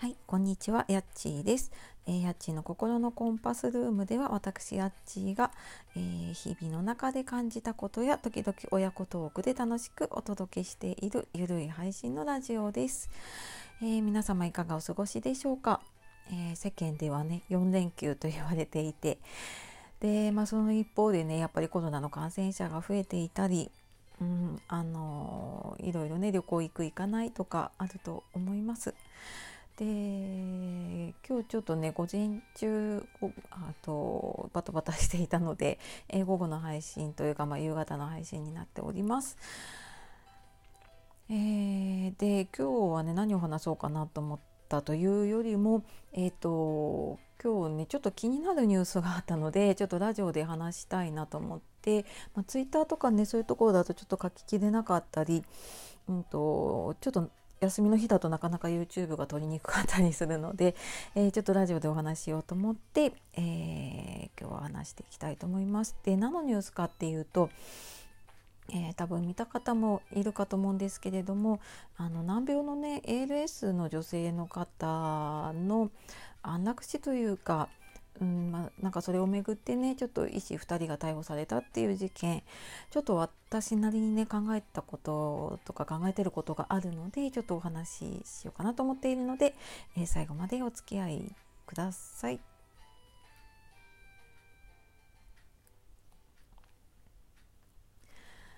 はい、こんにちは、やっちーです。えー、やっちーの心のコンパスルームでは、私やっちーが、えー、日々の中で感じたことや、時々親子トークで楽しくお届けしているゆるい配信のラジオです。えー、皆様いかがお過ごしでしょうか、え世間ではね、4連休と言われていて、で、まあ、その一方でね、やっぱりコロナの感染者が増えていたり、うん、あのいろいろね旅行行く行かないとかあると思います。で今日ちょっとね午前中あとバタバタしていたので、え、午後の配信というか、まあ、夕方の配信になっております。えー、で今日はね何を話そうかなと思ったというよりもえっ、ー、と今日ねちょっと気になるニュースがあったのでちょっとラジオで話したいなと思って、まあ、ツイッターとかねそういうところだとちょっと書ききれなかったり、うんとちょっと休みの日だとなかなか YouTube が撮りにくかったりするので、えー、ちょっとラジオでお話ししようと思って、えー、今日は話していきたいと思います。で何のニュースかっていうと、えー、多分見た方もいるかと思うんですけれどもあの難病のね ALS の女性の方の安楽死というかうんまあ、なんかそれをめぐってねちょっと医師2人が逮捕されたっていう事件ちょっと私なりにね考えたこととか考えてることがあるのでちょっとお話ししようかなと思っているので、えー、最後までお付き合いください。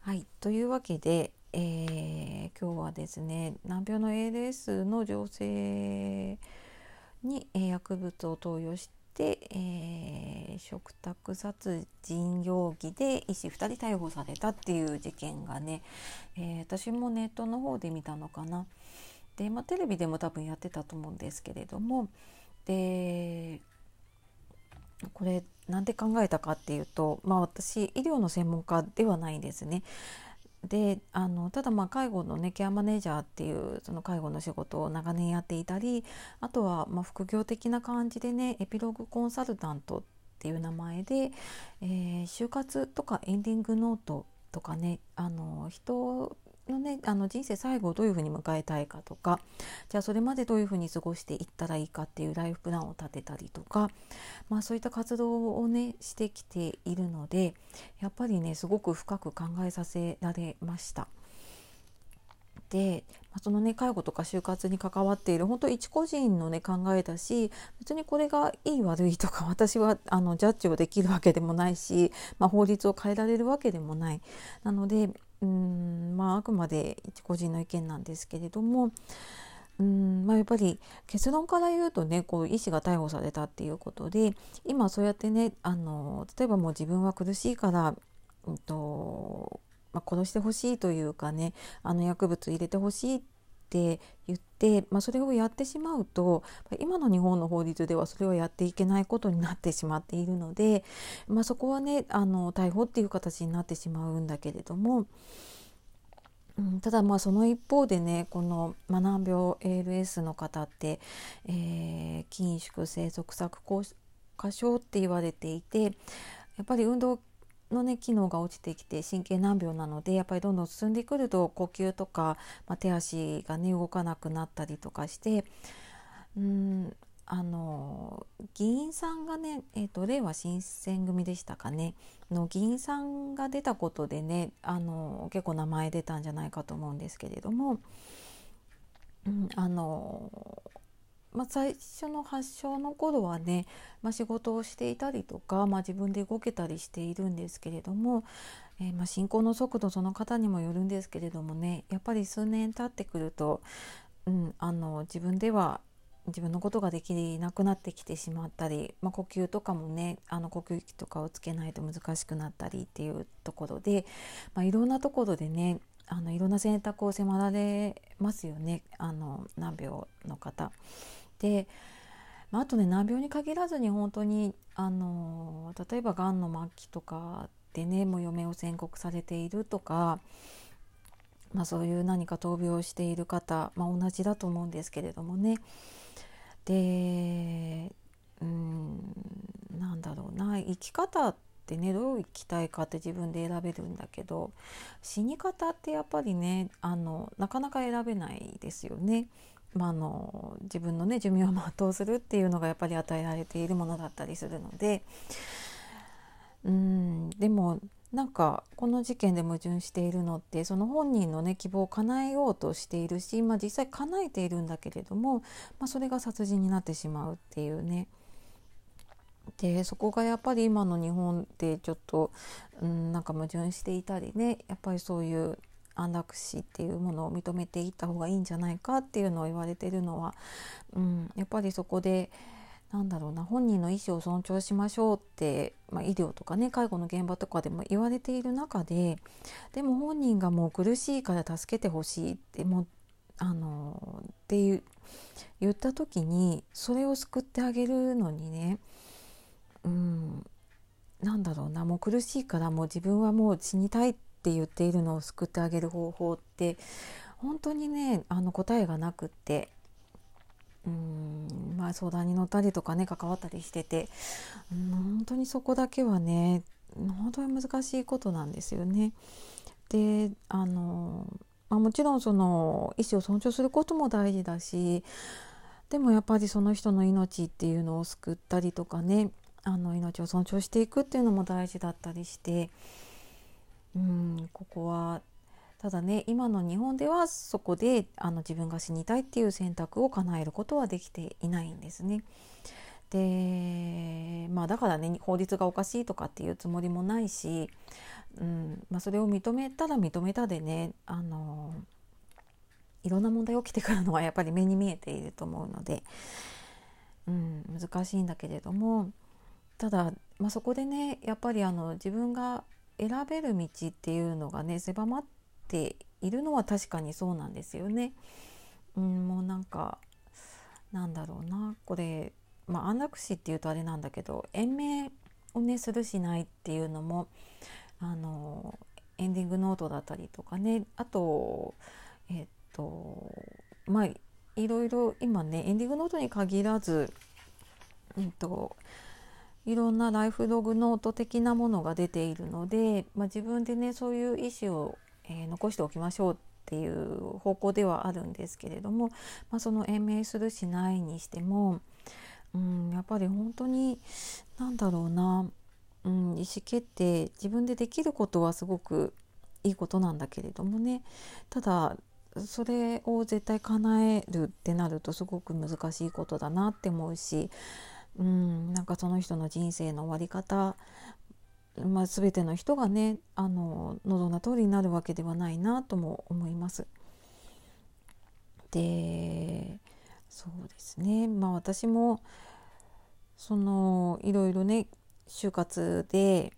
はい、というわけで、えー、今日はですね難病の ALS の女性に、え薬物を投与してで、えー、嘱託殺人容疑で医師2人逮捕されたっていう事件がね、えー、私もネットの方で見たのかな。で、まあ、テレビでも多分やってたと思うんですけれどもでこれなんで考えたかっていうと、まあ、私医療の専門家ではないですね。であのただまあ介護のねケアマネージャーっていうその介護の仕事を長年やっていたりあとはまあ副業的な感じでねエピローグコンサルタントっていう名前で、えー、就活とかエンディングノートとかねあの人のねあの人生最後をどういうふうに迎えたいかとかじゃあそれまでどういうふうに過ごしていったらいいかっていうライフプランを立てたりとか、まあ、そういった活動をねしてきているのでやっぱりねすごく深く考えさせられました。で、まあ、そのね介護とか就活に関わっている本当一個人のね考えだし別にこれがいい悪いとか 私はあのジャッジをできるわけでもないし、まあ、法律を変えられるわけでもない。なのでうんまああくまで個人の意見なんですけれどもうんまあ、やっぱり結論から言うとねこう医師が逮捕されたっていうことで今そうやってねあの例えばもう自分は苦しいから、うんとまあ、殺してほしいというかねあの薬物入れてほしいっって言って、まあ、それをやってしまうと今の日本の法律ではそれをやっていけないことになってしまっているので、まあ、そこはねあの逮捕っていう形になってしまうんだけれども。うん、ただまあその一方でねこの、ま難病 ALS の方って、えー、筋縮性側索硬化症って言われていてやっぱり運動のね機能が落ちてきて神経難病なのでやっぱりどんどん進んでくると呼吸とか、まあ、手足がね動かなくなったりとかしてうんあの議員さんがね、えーと、令和新選組でしたかねの議員さんが出たことでねあの結構名前出たんじゃないかと思うんですけれども、うん、あのまあ、最初の発症の頃はね、まあ、仕事をしていたりとか、まあ、自分で動けたりしているんですけれども、えー、ま進行の速度その方にもよるんですけれどもねやっぱり数年経ってくると、うん、あの自分では自分のことができなくなってきてしまったり、まあ、呼吸とかもねあの呼吸器とかをつけないと難しくなったりっていうところで、まあ、いろんなところでねあのいろんな選択を迫られますよねあの難病の方。で、まあ、あとね難病に限らずに本当にあの例えばがんの末期とかでねもう余命を宣告されているとか、まあ、そういう何か闘病している方、まあ、同じだと思うんですけれどもねでうんなんだろうな生き方ってねどう生きたいかって自分で選べるんだけど死に方ってやっぱりねあのなかなか選べないですよね。まあ、あの自分のね寿命を全うするっていうのがやっぱり与えられているものだったりするのでうんでもなんかこの事件で矛盾しているのってその本人のね希望を叶えようとしているし、まあ、実際叶えているんだけれども、まあ、それが殺人になってしまうっていうね。でそこがやっぱり今の日本ってちょっと、うん、なんか矛盾していたりねやっぱりそういう安楽死っていうものを認めていった方がいいんじゃないかっていうのを言われてるのは、うん、やっぱりそこでなんだろうな本人の意思を尊重しましょうって、まあ、医療とかね介護の現場とかでも言われている中ででも本人がもう苦しいから助けてほしいってもあのっていう言った時にそれを救ってあげるのにねうんなんだろうなもう苦しいからもう自分はもう死にたいってって言っているのを救ってあげる方法って本当にねあの答えがなくってうんまあ相談に乗ったりとかね関わったりしててうん本当にそこだけはね本当に難しいことなんですよね。であの、まあ、もちろんその意思を尊重することも大事だしでもやっぱりその人の命っていうのを救ったりとかねあの命を尊重していくっていうのも大事だったりしてうんここはただね今の日本ではそこであの自分が死にたいっていう選択を叶えることはできていないんですね。でまあだからね法律がおかしいとかっていうつもりもないし、うんまあ、それを認めたら認めたでねあのいろんな問題起きてくるのはやっぱり目に見えていると思うので、うん、難しいんだけれどもただ、まあ、そこでねやっぱりあの自分が選べる道っていうのがね狭まっているのは確かにそうなんですよね。うん、もうなんかなんだろうなこれ、まあ、安楽死っていうとあれなんだけど延命をねするしないっていうのもあのエンディングノートだったりとかねあとえっとまあいろいろ今ねエンディングノートに限らず、えっと、いろんなライフログノート的なものが出ているので、まあ、自分でねそういう意思を、えー、残しておきましょうっていう方向ではあるんですけれども、まあ、その延命するしないにしても、うん、やっぱり本当に何だろうな、うん、意思決定自分でできることはすごくいいことなんだけれどもねただそれを絶対叶えるってなるとすごく難しいことだなって思うしうんなんかその人の人生の終わり方、まあ、全ての人がねあの望んだ通りになるわけではないなとも思います。でそうですねまあ私もそのいろいろね就活で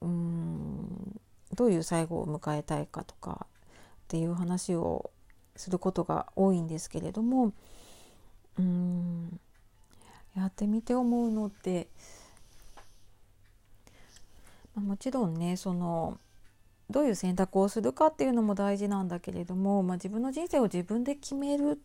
うんどういう最後を迎えたいかとかっていう話をすることが多いんですけれどもうんやってみて思うのって、まあ、もちろんねそのどういう選択をするかっていうのも大事なんだけれども、まあ、自分の人生を自分で決めるっ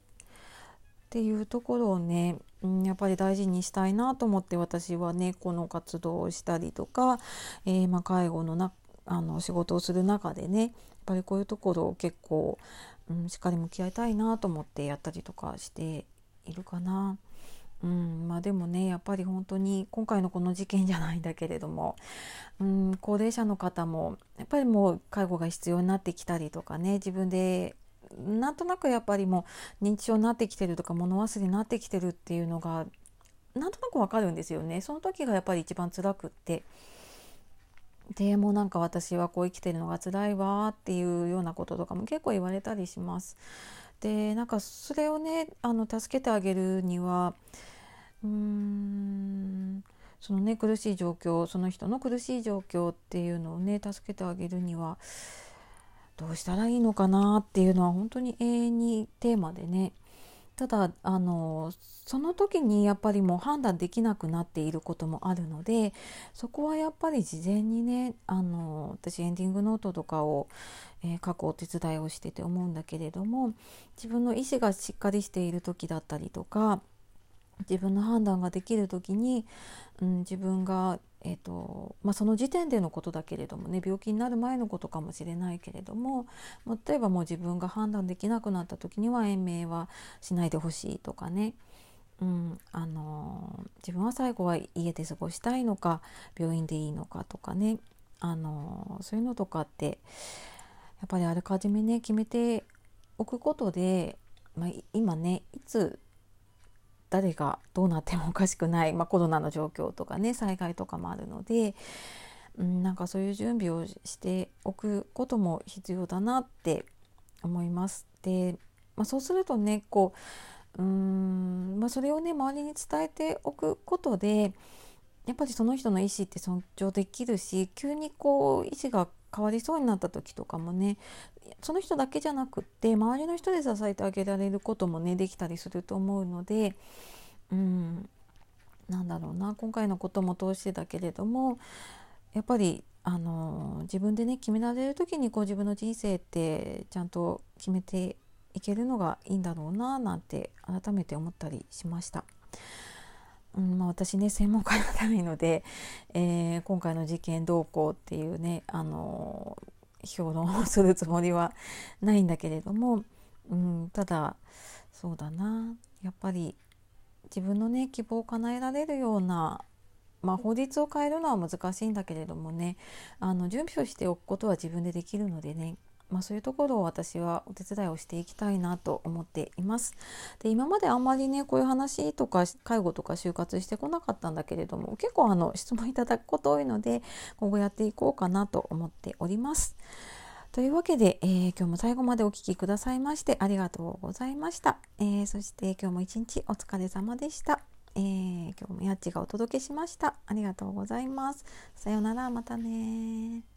ていうところをね、うん、やっぱり大事にしたいなと思って私はねこの活動をしたりとか、えー、ま介護のなあの仕事をする中でねやっぱりこういうところを結構、うん、しっかり向き合いたいなと思ってやったりとかしているかな。うんまあ、でもねやっぱり本当に今回のこの事件じゃないんだけれども、うん、高齢者の方もやっぱりもう介護が必要になってきたりとかね自分でなんとなくやっぱりもう認知症になってきてるとか物忘れになってきてるっていうのがなんとなくわかるんですよねその時がやっぱり一番辛くってでもなんか私はこう生きてるのが辛いわっていうようなこととかも結構言われたりします。でなんかそれをねあの助けてあげるにはうーん。そのね苦しい状況その人の苦しい状況っていうのをね助けてあげるにはどうしたらいいのかなっていうのは本当に永遠にテーマでね。ただあのその時にやっぱりもう判断できなくなっていることもあるのでそこはやっぱり事前にねあの私エンディングノートとかを、えー、書くお手伝いをしてて思うんだけれども自分の意思がしっかりしている時だったりとか自分の判断ができる時に、うん、自分がえーとまあ、その時点でのことだけれどもね病気になる前のことかもしれないけれども例えばもう自分が判断できなくなった時には延命はしないでほしいとかね、うんあのー、自分は最後は家で過ごしたいのか病院でいいのかとかね、あのー、そういうのとかってやっぱりあらかじめね決めておくことで、まあ、今ねいつ誰がどうなってもおかしくない、まあ、コロナの状況とかね災害とかもあるので、うん、なんかそういう準備をしておくことも必要だなって思います。で、まあ、そうするとねこううん、まあ、それをね周りに伝えておくことでやっぱりその人の意思って尊重できるし急にこう意思が変わりそうになった時とかもねその人だけじゃなくって周りの人で支えてあげられることもねできたりすると思うのでうんなんだろうな今回のことも通してだけれどもやっぱりあの自分でね決められる時にこう自分の人生ってちゃんと決めていけるのがいいんだろうななんて改めて思ったりしました。うんまあ、私ね専門家じゃないので、えー、今回の事件どうこうっていうね、あの評論をするつもりはないんだけれども、うん、ただそうだな。やっぱり自分のね希望を叶えられるような、まあ、法律を変えるのは難しいんだけれどもねあの準備をしておくことは自分でできるのでねまあ、そういうところを私はお手伝いをしていきたいなと思っています。で今まであんまりねこういう話とか介護とか就活してこなかったんだけれども結構あの質問いただくこと多いので今後やっていこうかなと思っております。というわけで、えー、今日も最後までお聴きくださいましてありがとうございました。えー、そして今日も一日お疲れ様でした。えー、今日もやっちがお届けしました。ありがとうございます。さようなら、またね